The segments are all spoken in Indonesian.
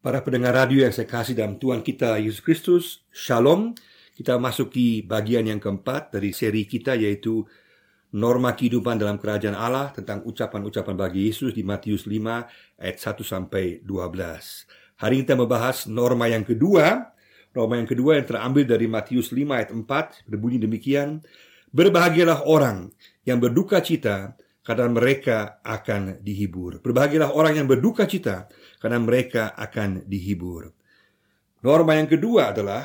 Para pendengar radio yang saya kasih dalam Tuhan kita Yesus Kristus, Shalom. Kita masuki bagian yang keempat dari seri kita yaitu norma kehidupan dalam kerajaan Allah tentang ucapan-ucapan bagi Yesus di Matius 5 ayat 1 sampai 12. Hari ini kita membahas norma yang kedua. Norma yang kedua yang terambil dari Matius 5 ayat 4 berbunyi demikian, Berbahagialah orang yang berduka cita karena mereka akan dihibur. Berbahagialah orang yang berduka cita karena mereka akan dihibur. Norma yang kedua adalah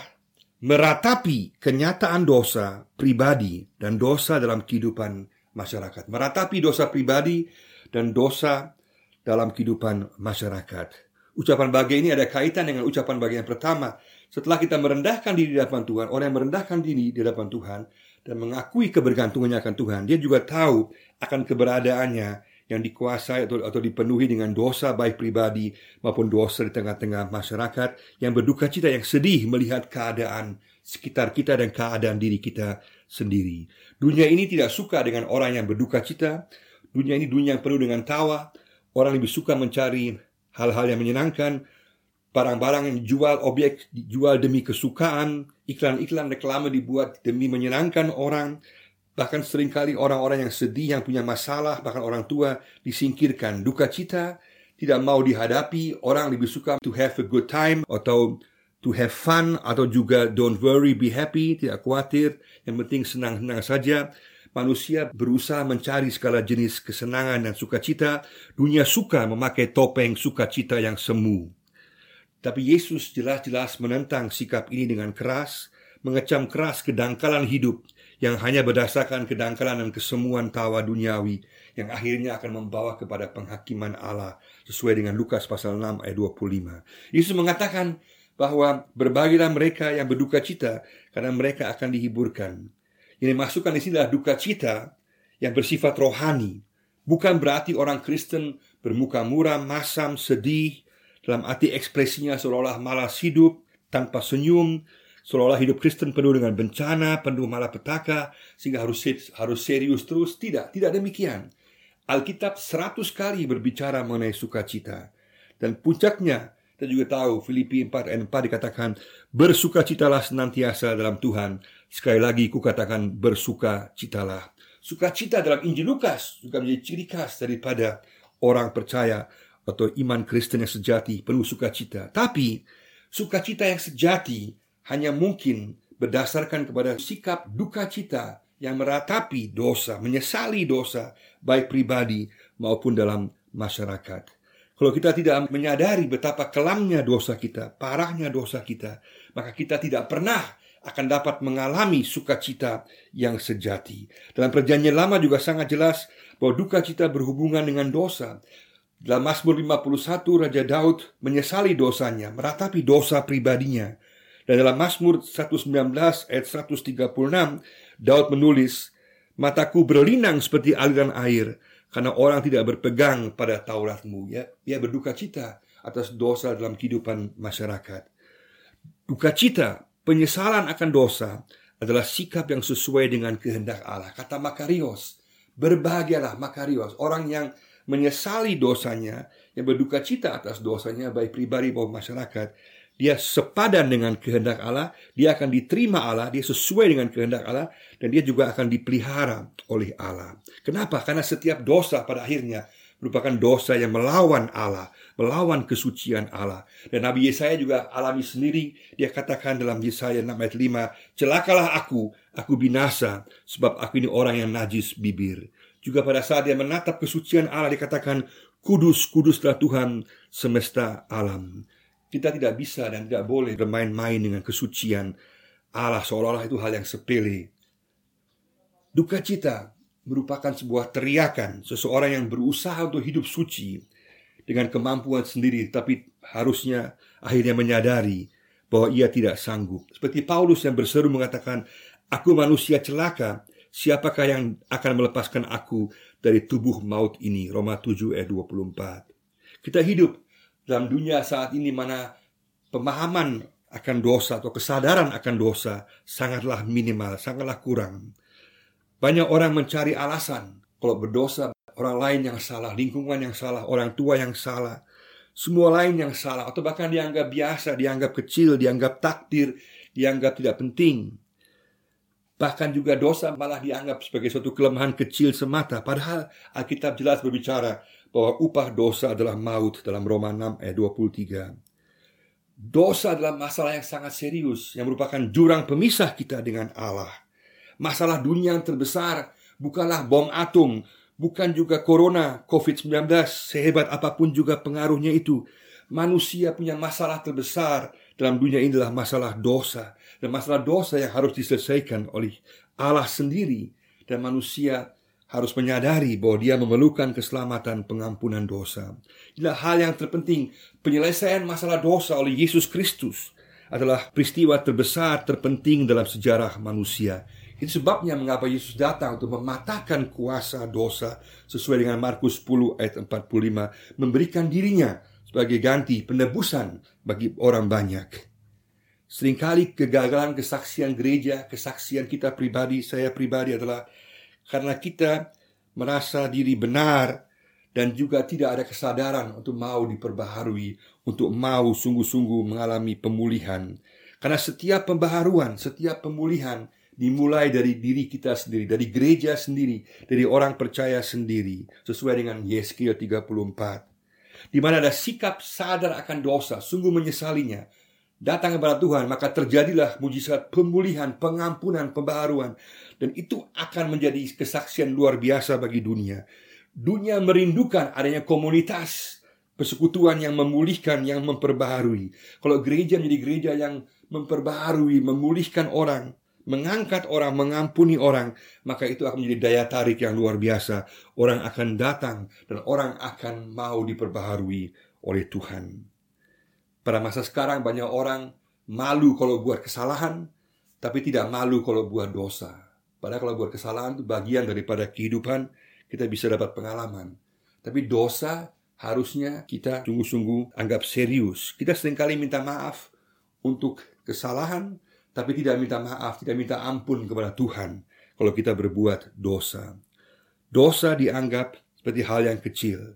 meratapi kenyataan dosa pribadi dan dosa dalam kehidupan masyarakat. Meratapi dosa pribadi dan dosa dalam kehidupan masyarakat. Ucapan bagi ini ada kaitan dengan ucapan bagi yang pertama. Setelah kita merendahkan diri di hadapan Tuhan, orang yang merendahkan diri di hadapan Tuhan dan mengakui kebergantungannya akan Tuhan, dia juga tahu akan keberadaannya yang dikuasai atau, atau dipenuhi dengan dosa baik pribadi maupun dosa di tengah-tengah masyarakat yang berduka cita yang sedih melihat keadaan sekitar kita dan keadaan diri kita sendiri. Dunia ini tidak suka dengan orang yang berduka cita. Dunia ini dunia yang penuh dengan tawa. Orang lebih suka mencari hal-hal yang menyenangkan, barang-barang yang dijual, objek dijual demi kesukaan, iklan-iklan reklame dibuat demi menyenangkan orang, Bahkan sering kali orang-orang yang sedih, yang punya masalah, bahkan orang tua disingkirkan. Duka cita tidak mau dihadapi, orang lebih suka to have a good time atau to have fun atau juga don't worry, be happy, tidak khawatir, yang penting senang-senang saja. Manusia berusaha mencari segala jenis kesenangan dan sukacita. Dunia suka memakai topeng sukacita yang semu. Tapi Yesus jelas-jelas menentang sikap ini dengan keras, mengecam keras kedangkalan hidup yang hanya berdasarkan kedangkalan dan kesemuan tawa duniawi yang akhirnya akan membawa kepada penghakiman Allah sesuai dengan Lukas pasal 6 ayat 25. Yesus mengatakan bahwa berbagilah mereka yang berduka cita karena mereka akan dihiburkan. Yang dimasukkan di sini adalah duka cita yang bersifat rohani. Bukan berarti orang Kristen bermuka muram, masam, sedih, dalam arti ekspresinya seolah-olah malas hidup, tanpa senyum, seolah-olah hidup Kristen penuh dengan bencana, penuh malapetaka, sehingga harus harus serius terus. Tidak, tidak demikian. Alkitab seratus kali berbicara mengenai sukacita. Dan puncaknya, kita juga tahu Filipi 4 ayat 4 dikatakan bersukacitalah senantiasa dalam Tuhan. Sekali lagi kukatakan bersukacitalah. Sukacita dalam Injil Lukas juga menjadi ciri khas daripada orang percaya atau iman Kristen yang sejati penuh sukacita. Tapi sukacita yang sejati hanya mungkin berdasarkan kepada sikap duka cita yang meratapi dosa, menyesali dosa, baik pribadi maupun dalam masyarakat. Kalau kita tidak menyadari betapa kelamnya dosa kita, parahnya dosa kita, maka kita tidak pernah akan dapat mengalami sukacita yang sejati. Dalam perjanjian lama juga sangat jelas bahwa duka cita berhubungan dengan dosa. Dalam Mazmur 51, Raja Daud menyesali dosanya, meratapi dosa pribadinya. Dan dalam Mazmur 119 ayat 136, Daud menulis, Mataku berlinang seperti aliran air, karena orang tidak berpegang pada Tauratmu. Ya, ia berduka cita atas dosa dalam kehidupan masyarakat. Duka cita, penyesalan akan dosa adalah sikap yang sesuai dengan kehendak Allah. Kata Makarios, berbahagialah Makarios, orang yang menyesali dosanya, yang berduka cita atas dosanya, baik pribadi maupun masyarakat, dia sepadan dengan kehendak Allah, dia akan diterima Allah, dia sesuai dengan kehendak Allah, dan dia juga akan dipelihara oleh Allah. Kenapa? Karena setiap dosa pada akhirnya merupakan dosa yang melawan Allah, melawan kesucian Allah. Dan Nabi Yesaya juga alami sendiri, dia katakan dalam Yesaya 6 ayat 5, Celakalah aku, aku binasa, sebab aku ini orang yang najis bibir. Juga pada saat dia menatap kesucian Allah, dikatakan, Kudus, kuduslah Tuhan semesta alam. Kita tidak bisa dan tidak boleh bermain-main dengan kesucian Allah seolah-olah itu hal yang sepele. Duka cita merupakan sebuah teriakan seseorang yang berusaha untuk hidup suci dengan kemampuan sendiri tapi harusnya akhirnya menyadari bahwa ia tidak sanggup. Seperti Paulus yang berseru mengatakan, "Aku manusia celaka, siapakah yang akan melepaskan aku dari tubuh maut ini?" Roma 7 ayat 24. Kita hidup dalam dunia saat ini mana pemahaman akan dosa atau kesadaran akan dosa sangatlah minimal, sangatlah kurang. Banyak orang mencari alasan kalau berdosa orang lain yang salah, lingkungan yang salah, orang tua yang salah. semua lain yang salah atau bahkan dianggap biasa, dianggap kecil, dianggap takdir, dianggap tidak penting. Bahkan juga dosa malah dianggap sebagai suatu kelemahan kecil semata. Padahal Alkitab jelas berbicara bahwa upah dosa adalah maut dalam Roma 6 ayat 23. Dosa adalah masalah yang sangat serius yang merupakan jurang pemisah kita dengan Allah. Masalah dunia yang terbesar bukanlah bom atom, Bukan juga corona, COVID-19, sehebat apa pun juga pengaruhnya itu. Manusia punya masalah terbesar dalam dunia ini adalah masalah dosa. Dan masalah dosa yang harus diselesaikan oleh Allah sendiri. Dan manusia harus menyadari bahwa dia memerlukan keselamatan pengampunan dosa. Inilah hal yang terpenting. Penyelesaian masalah dosa oleh Yesus Kristus adalah peristiwa terbesar terpenting dalam sejarah manusia. Itu sebabnya mengapa Yesus datang untuk mematahkan kuasa dosa sesuai dengan Markus 10 ayat 45, memberikan dirinya sebagai ganti penebusan bagi orang banyak. Seringkali kegagalan kesaksian gereja, kesaksian kita pribadi, saya pribadi adalah karena kita merasa diri benar dan juga tidak ada kesadaran untuk mau diperbaharui, untuk mau sungguh-sungguh mengalami pemulihan. Karena setiap pembaharuan, setiap pemulihan dimulai dari diri kita sendiri, dari gereja sendiri, dari orang percaya sendiri, sesuai dengan Yeskiel 34. Di mana ada sikap sadar akan dosa, sungguh menyesalinya, datang kepada Tuhan, maka terjadilah mujizat pemulihan, pengampunan, pembaharuan. Dan itu akan menjadi kesaksian luar biasa bagi dunia. Dunia merindukan adanya komunitas, persekutuan yang memulihkan, yang memperbaharui. Kalau gereja menjadi gereja yang memperbaharui, memulihkan orang, mengangkat orang, mengampuni orang, maka itu akan menjadi daya tarik yang luar biasa. Orang akan datang dan orang akan mau diperbaharui oleh Tuhan. Pada masa sekarang banyak orang malu kalau buat kesalahan, tapi tidak malu kalau buat dosa. Padahal kalau buat kesalahan itu bagian daripada kehidupan, kita bisa dapat pengalaman. Tapi dosa harusnya kita sungguh-sungguh anggap serius. Kita sering kali minta maaf untuk kesalahan, tapi tidak minta maaf, tidak minta ampun kepada Tuhan kalau kita berbuat dosa. Dosa dianggap seperti hal yang kecil.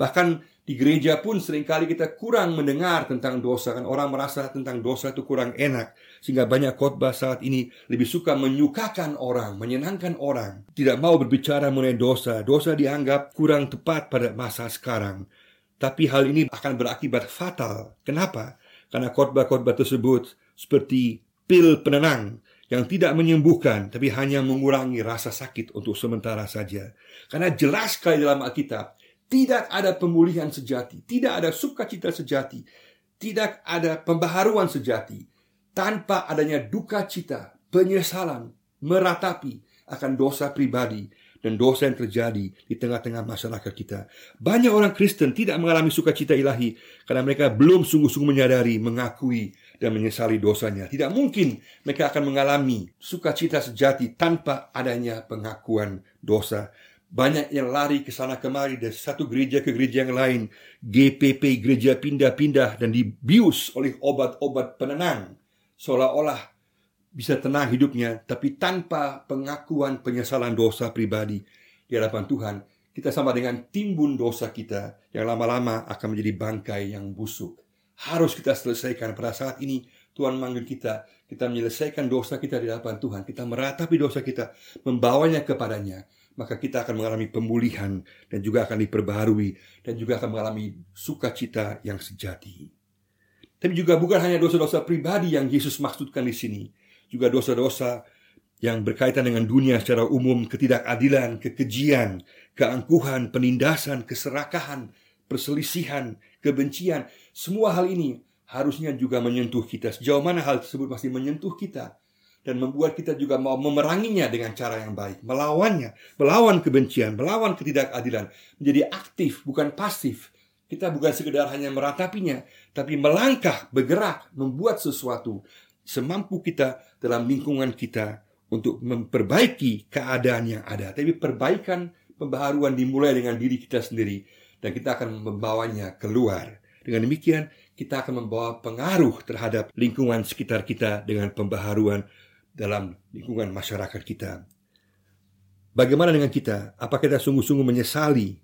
Bahkan di gereja pun sering kali kita kurang mendengar tentang dosa kan orang merasa tentang dosa itu kurang enak sehingga banyak khotbah saat ini lebih suka menyukakan orang, menyenangkan orang, tidak mau berbicara mengenai dosa. Dosa dianggap kurang tepat pada masa sekarang. Tapi hal ini akan berakibat fatal. Kenapa? Karena khotbah-khotbah tersebut seperti pil penenang yang tidak menyembuhkan tapi hanya mengurangi rasa sakit untuk sementara saja. Karena jelas sekali dalam Alkitab, tidak ada pemulihan sejati, tidak ada sukacita sejati, tidak ada pembaharuan sejati tanpa adanya duka cita, penyesalan, meratapi akan dosa pribadi dan dosa yang terjadi di tengah-tengah masyarakat kita. Banyak orang Kristen tidak mengalami sukacita ilahi karena mereka belum sungguh-sungguh menyadari, mengakui, dan menyesali dosanya. Tidak mungkin mereka akan mengalami sukacita sejati tanpa adanya pengakuan dosa. Banyak yang lari ke sana kemari dari satu gereja ke gereja yang lain. GPP gereja pindah-pindah dan dibius oleh obat-obat penenang. Seolah-olah bisa tenang hidupnya, tapi tanpa pengakuan penyesalan dosa pribadi di hadapan Tuhan, kita sama dengan timbun dosa kita yang lama-lama akan menjadi bangkai yang busuk. Harus kita selesaikan pada saat ini Tuhan manggil kita, kita menyelesaikan dosa kita di hadapan Tuhan, kita meratapi dosa kita, membawanya kepadanya, maka kita akan mengalami pemulihan dan juga akan diperbaharui dan juga akan mengalami sukacita yang sejati. Tapi juga bukan hanya dosa-dosa pribadi yang Yesus maksudkan di sini, juga dosa-dosa yang berkaitan dengan dunia secara umum, ketidakadilan, kekejian, keangkuhan, penindasan, keserakahan, perselisihan, kebencian, semua hal ini harusnya juga menyentuh kita. Sejauh mana hal tersebut masih menyentuh kita dan membuat kita juga mau memeranginya dengan cara yang baik, melawannya, melawan kebencian, melawan ketidakadilan, menjadi aktif bukan pasif. Kita bukan sekedar hanya meratapinya, tapi melangkah, bergerak, membuat sesuatu semampu kita dalam lingkungan kita untuk memperbaiki keadaan yang ada. Tapi perbaikan pembaharuan dimulai dengan diri kita sendiri dan kita akan membawanya keluar. Dengan demikian, kita akan membawa pengaruh terhadap lingkungan sekitar kita dengan pembaharuan dalam lingkungan masyarakat kita. Bagaimana dengan kita? Apakah kita sungguh-sungguh menyesali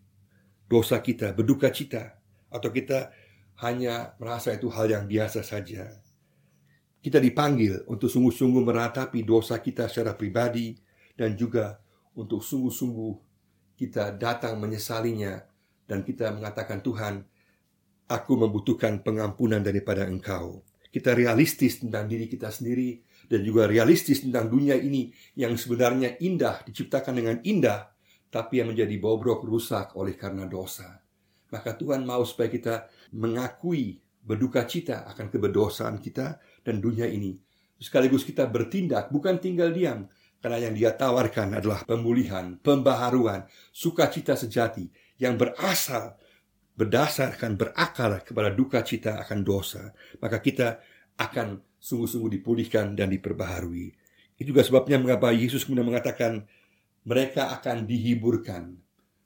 dosa kita, berduka cita, atau kita hanya merasa itu hal yang biasa saja. Kita dipanggil untuk sungguh-sungguh meratapi dosa kita secara pribadi dan juga untuk sungguh-sungguh kita datang menyesalinya dan kita mengatakan Tuhan, aku membutuhkan pengampunan daripada Engkau. Kita realistis tentang diri kita sendiri dan juga realistis tentang dunia ini yang sebenarnya indah, diciptakan dengan indah, tapi yang menjadi bobrok rusak oleh karena dosa. Maka Tuhan mau supaya kita mengakui berduka cita akan keberdosaan kita dan dunia ini. Sekaligus kita bertindak, bukan tinggal diam, karena yang dia tawarkan adalah pemulihan, pembaharuan, sukacita sejati yang berasal, berdasarkan, berakar kepada duka cita akan dosa. Maka kita akan sungguh-sungguh dipulihkan dan diperbaharui. Itu juga sebabnya mengapa Yesus kemudian mengatakan mereka akan dihiburkan.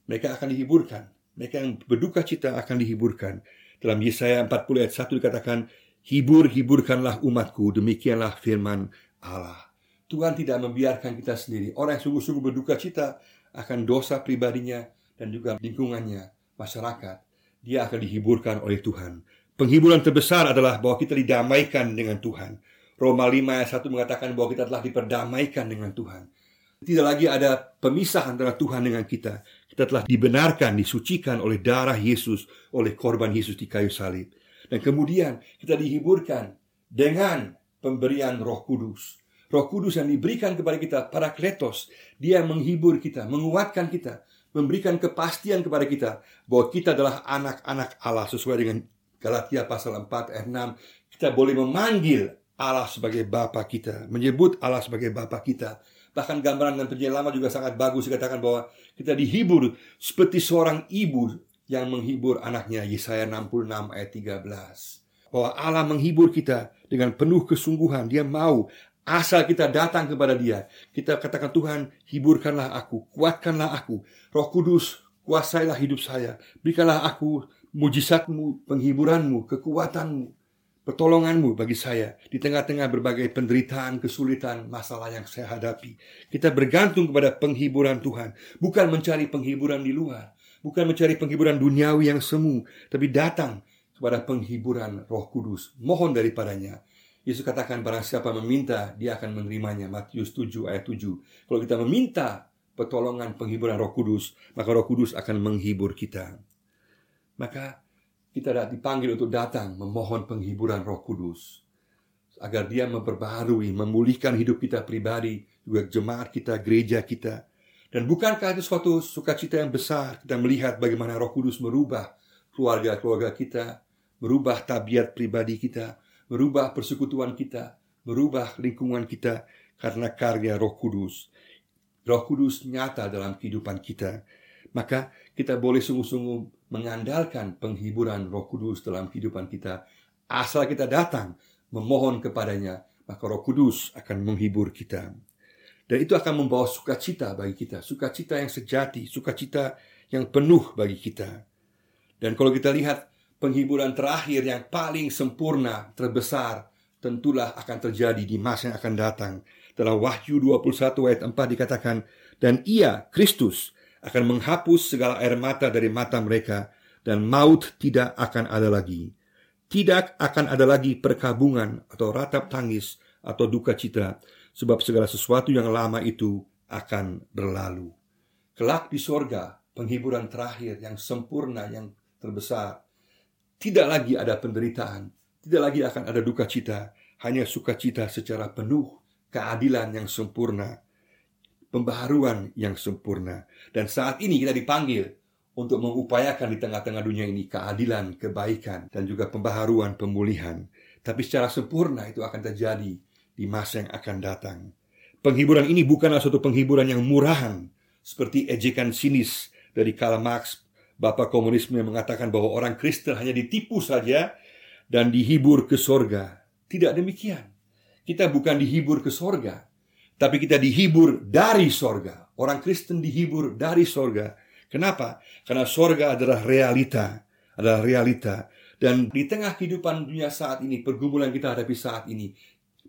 Mereka akan dihiburkan. Mereka yang berduka cita akan dihiburkan. Dalam Yesaya 40 ayat 1 dikatakan, Hibur-hiburkanlah umatku, demikianlah firman Allah. Tuhan tidak membiarkan kita sendiri. Orang yang sungguh-sungguh berduka cita akan dosa pribadinya dan juga lingkungannya, masyarakat. Dia akan dihiburkan oleh Tuhan. Penghiburan terbesar adalah bahwa kita didamaikan dengan Tuhan. Roma 5 ayat 1 mengatakan bahwa kita telah diperdamaikan dengan Tuhan. Tidak lagi ada pemisahan antara Tuhan dengan kita. Kita telah dibenarkan, disucikan oleh darah Yesus, oleh korban Yesus di kayu salib. Dan kemudian kita dihiburkan dengan pemberian Roh Kudus. Roh Kudus yang diberikan kepada kita, para kletos, dia menghibur kita, menguatkan kita, memberikan kepastian kepada kita bahwa kita adalah anak-anak Allah sesuai dengan Galatia pasal 4 ayat 6. Kita boleh memanggil Allah sebagai Bapa kita, menyebut Allah sebagai Bapa kita. Bahkan gambaran dan perjanjian lama juga sangat bagus dikatakan bahwa kita dihibur seperti seorang ibu yang menghibur anaknya Yesaya 66 ayat 13 bahwa Allah menghibur kita dengan penuh kesungguhan. Dia mau Asal kita datang kepada dia, kita katakan Tuhan, hiburkanlah aku, kuatkanlah aku. Roh Kudus, kuasailah hidup saya. Berikanlah aku mujizatmu, penghiburanmu, kekuatanmu, pertolonganmu bagi saya di tengah-tengah berbagai penderitaan, kesulitan, masalah yang saya hadapi. Kita bergantung kepada penghiburan Tuhan, bukan mencari penghiburan di luar, bukan mencari penghiburan duniawi yang semu, tapi datang kepada penghiburan Roh Kudus. Mohon daripadanya Yesus katakan barang siapa meminta dia akan menerimanya Matius 7 ayat 7 Kalau kita meminta pertolongan penghiburan roh kudus Maka roh kudus akan menghibur kita Maka kita dipanggil untuk datang memohon penghiburan roh kudus Agar dia memperbaharui, memulihkan hidup kita pribadi Juga jemaat kita, gereja kita Dan bukankah itu suatu sukacita yang besar Kita melihat bagaimana roh kudus merubah keluarga-keluarga kita Merubah tabiat pribadi kita merubah persekutuan kita, merubah lingkungan kita karena karya Roh Kudus. Roh Kudus nyata dalam kehidupan kita. Maka kita boleh sungguh-sungguh mengandalkan penghiburan Roh Kudus dalam kehidupan kita. Asal kita datang memohon kepadanya, maka Roh Kudus akan menghibur kita. Dan itu akan membawa sukacita bagi kita, sukacita yang sejati, sukacita yang penuh bagi kita. Dan kalau kita lihat penghiburan terakhir yang paling sempurna, terbesar, tentulah akan terjadi di masa yang akan datang. Dalam Wahyu 21 ayat 4 dikatakan, Dan ia, Kristus, akan menghapus segala air mata dari mata mereka, dan maut tidak akan ada lagi. Tidak akan ada lagi perkabungan atau ratap tangis atau duka cita, sebab segala sesuatu yang lama itu akan berlalu. Kelak di sorga, penghiburan terakhir yang sempurna, yang terbesar, tidak lagi ada penderitaan, tidak lagi akan ada duka cita, hanya sukacita secara penuh, keadilan yang sempurna, pembaharuan yang sempurna. Dan saat ini kita dipanggil untuk mengupayakan di tengah-tengah dunia ini keadilan, kebaikan, dan juga pembaharuan, pemulihan. Tapi secara sempurna itu akan terjadi di masa yang akan datang. Penghiburan ini bukanlah suatu penghiburan yang murahan, seperti ejekan sinis dari Karl Marx Bapak komunisme yang mengatakan bahwa orang Kristen hanya ditipu saja dan dihibur ke sorga. Tidak demikian. Kita bukan dihibur ke sorga, tapi kita dihibur dari sorga. Orang Kristen dihibur dari sorga. Kenapa? Karena sorga adalah realita, adalah realita. Dan di tengah kehidupan dunia saat ini, pergumulan kita hadapi saat ini,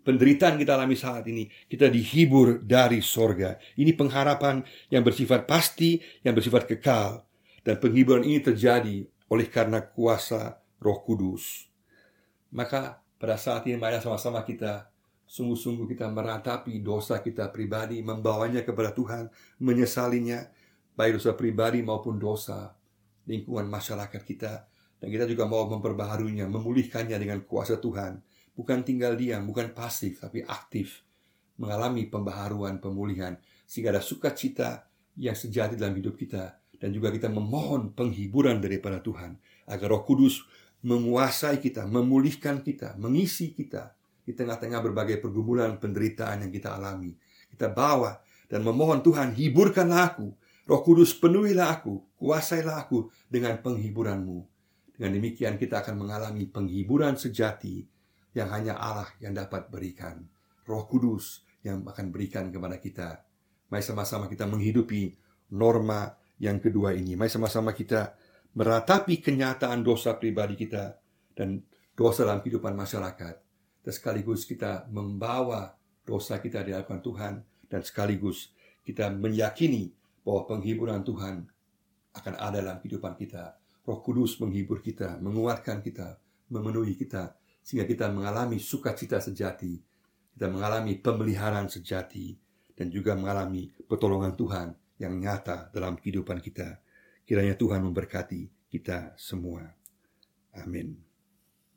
penderitaan kita alami saat ini, kita dihibur dari sorga. Ini pengharapan yang bersifat pasti, yang bersifat kekal. Dan penghiburan ini terjadi oleh karena kuasa Roh Kudus. Maka pada saat ini mari sama-sama kita sungguh-sungguh kita meratapi dosa kita pribadi, membawanya kepada Tuhan, menyesalinya, baik dosa pribadi maupun dosa lingkungan masyarakat kita. Dan kita juga mau memperbaharunya, memulihkannya dengan kuasa Tuhan. Bukan tinggal diam, bukan pasif, tapi aktif. Mengalami pembaharuan, pemulihan. Sehingga ada sukacita yang sejati dalam hidup kita. Dan juga kita memohon penghiburan daripada Tuhan. Agar roh kudus menguasai kita, memulihkan kita, mengisi kita. Di tengah-tengah berbagai pergumulan, penderitaan yang kita alami. Kita bawa dan memohon Tuhan, hiburkanlah aku. Roh Kudus penuhilah aku, kuasailah aku dengan penghiburanmu. Dengan demikian kita akan mengalami penghiburan sejati yang hanya Allah yang dapat berikan. Roh Kudus yang akan berikan kepada kita. Mari sama-sama kita menghidupi norma yang kedua ini. Mari sama-sama kita meratapi kenyataan dosa pribadi kita dan dosa dalam kehidupan masyarakat. Dan sekaligus kita membawa dosa kita di hadapan Tuhan dan sekaligus kita meyakini bahwa penghiburan Tuhan akan ada dalam kehidupan kita Roh Kudus menghibur kita, menguatkan kita, memenuhi kita, sehingga kita mengalami sukacita sejati, kita mengalami pemeliharaan sejati, dan juga mengalami pertolongan Tuhan yang nyata dalam kehidupan kita. Kiranya Tuhan memberkati kita semua. Amin.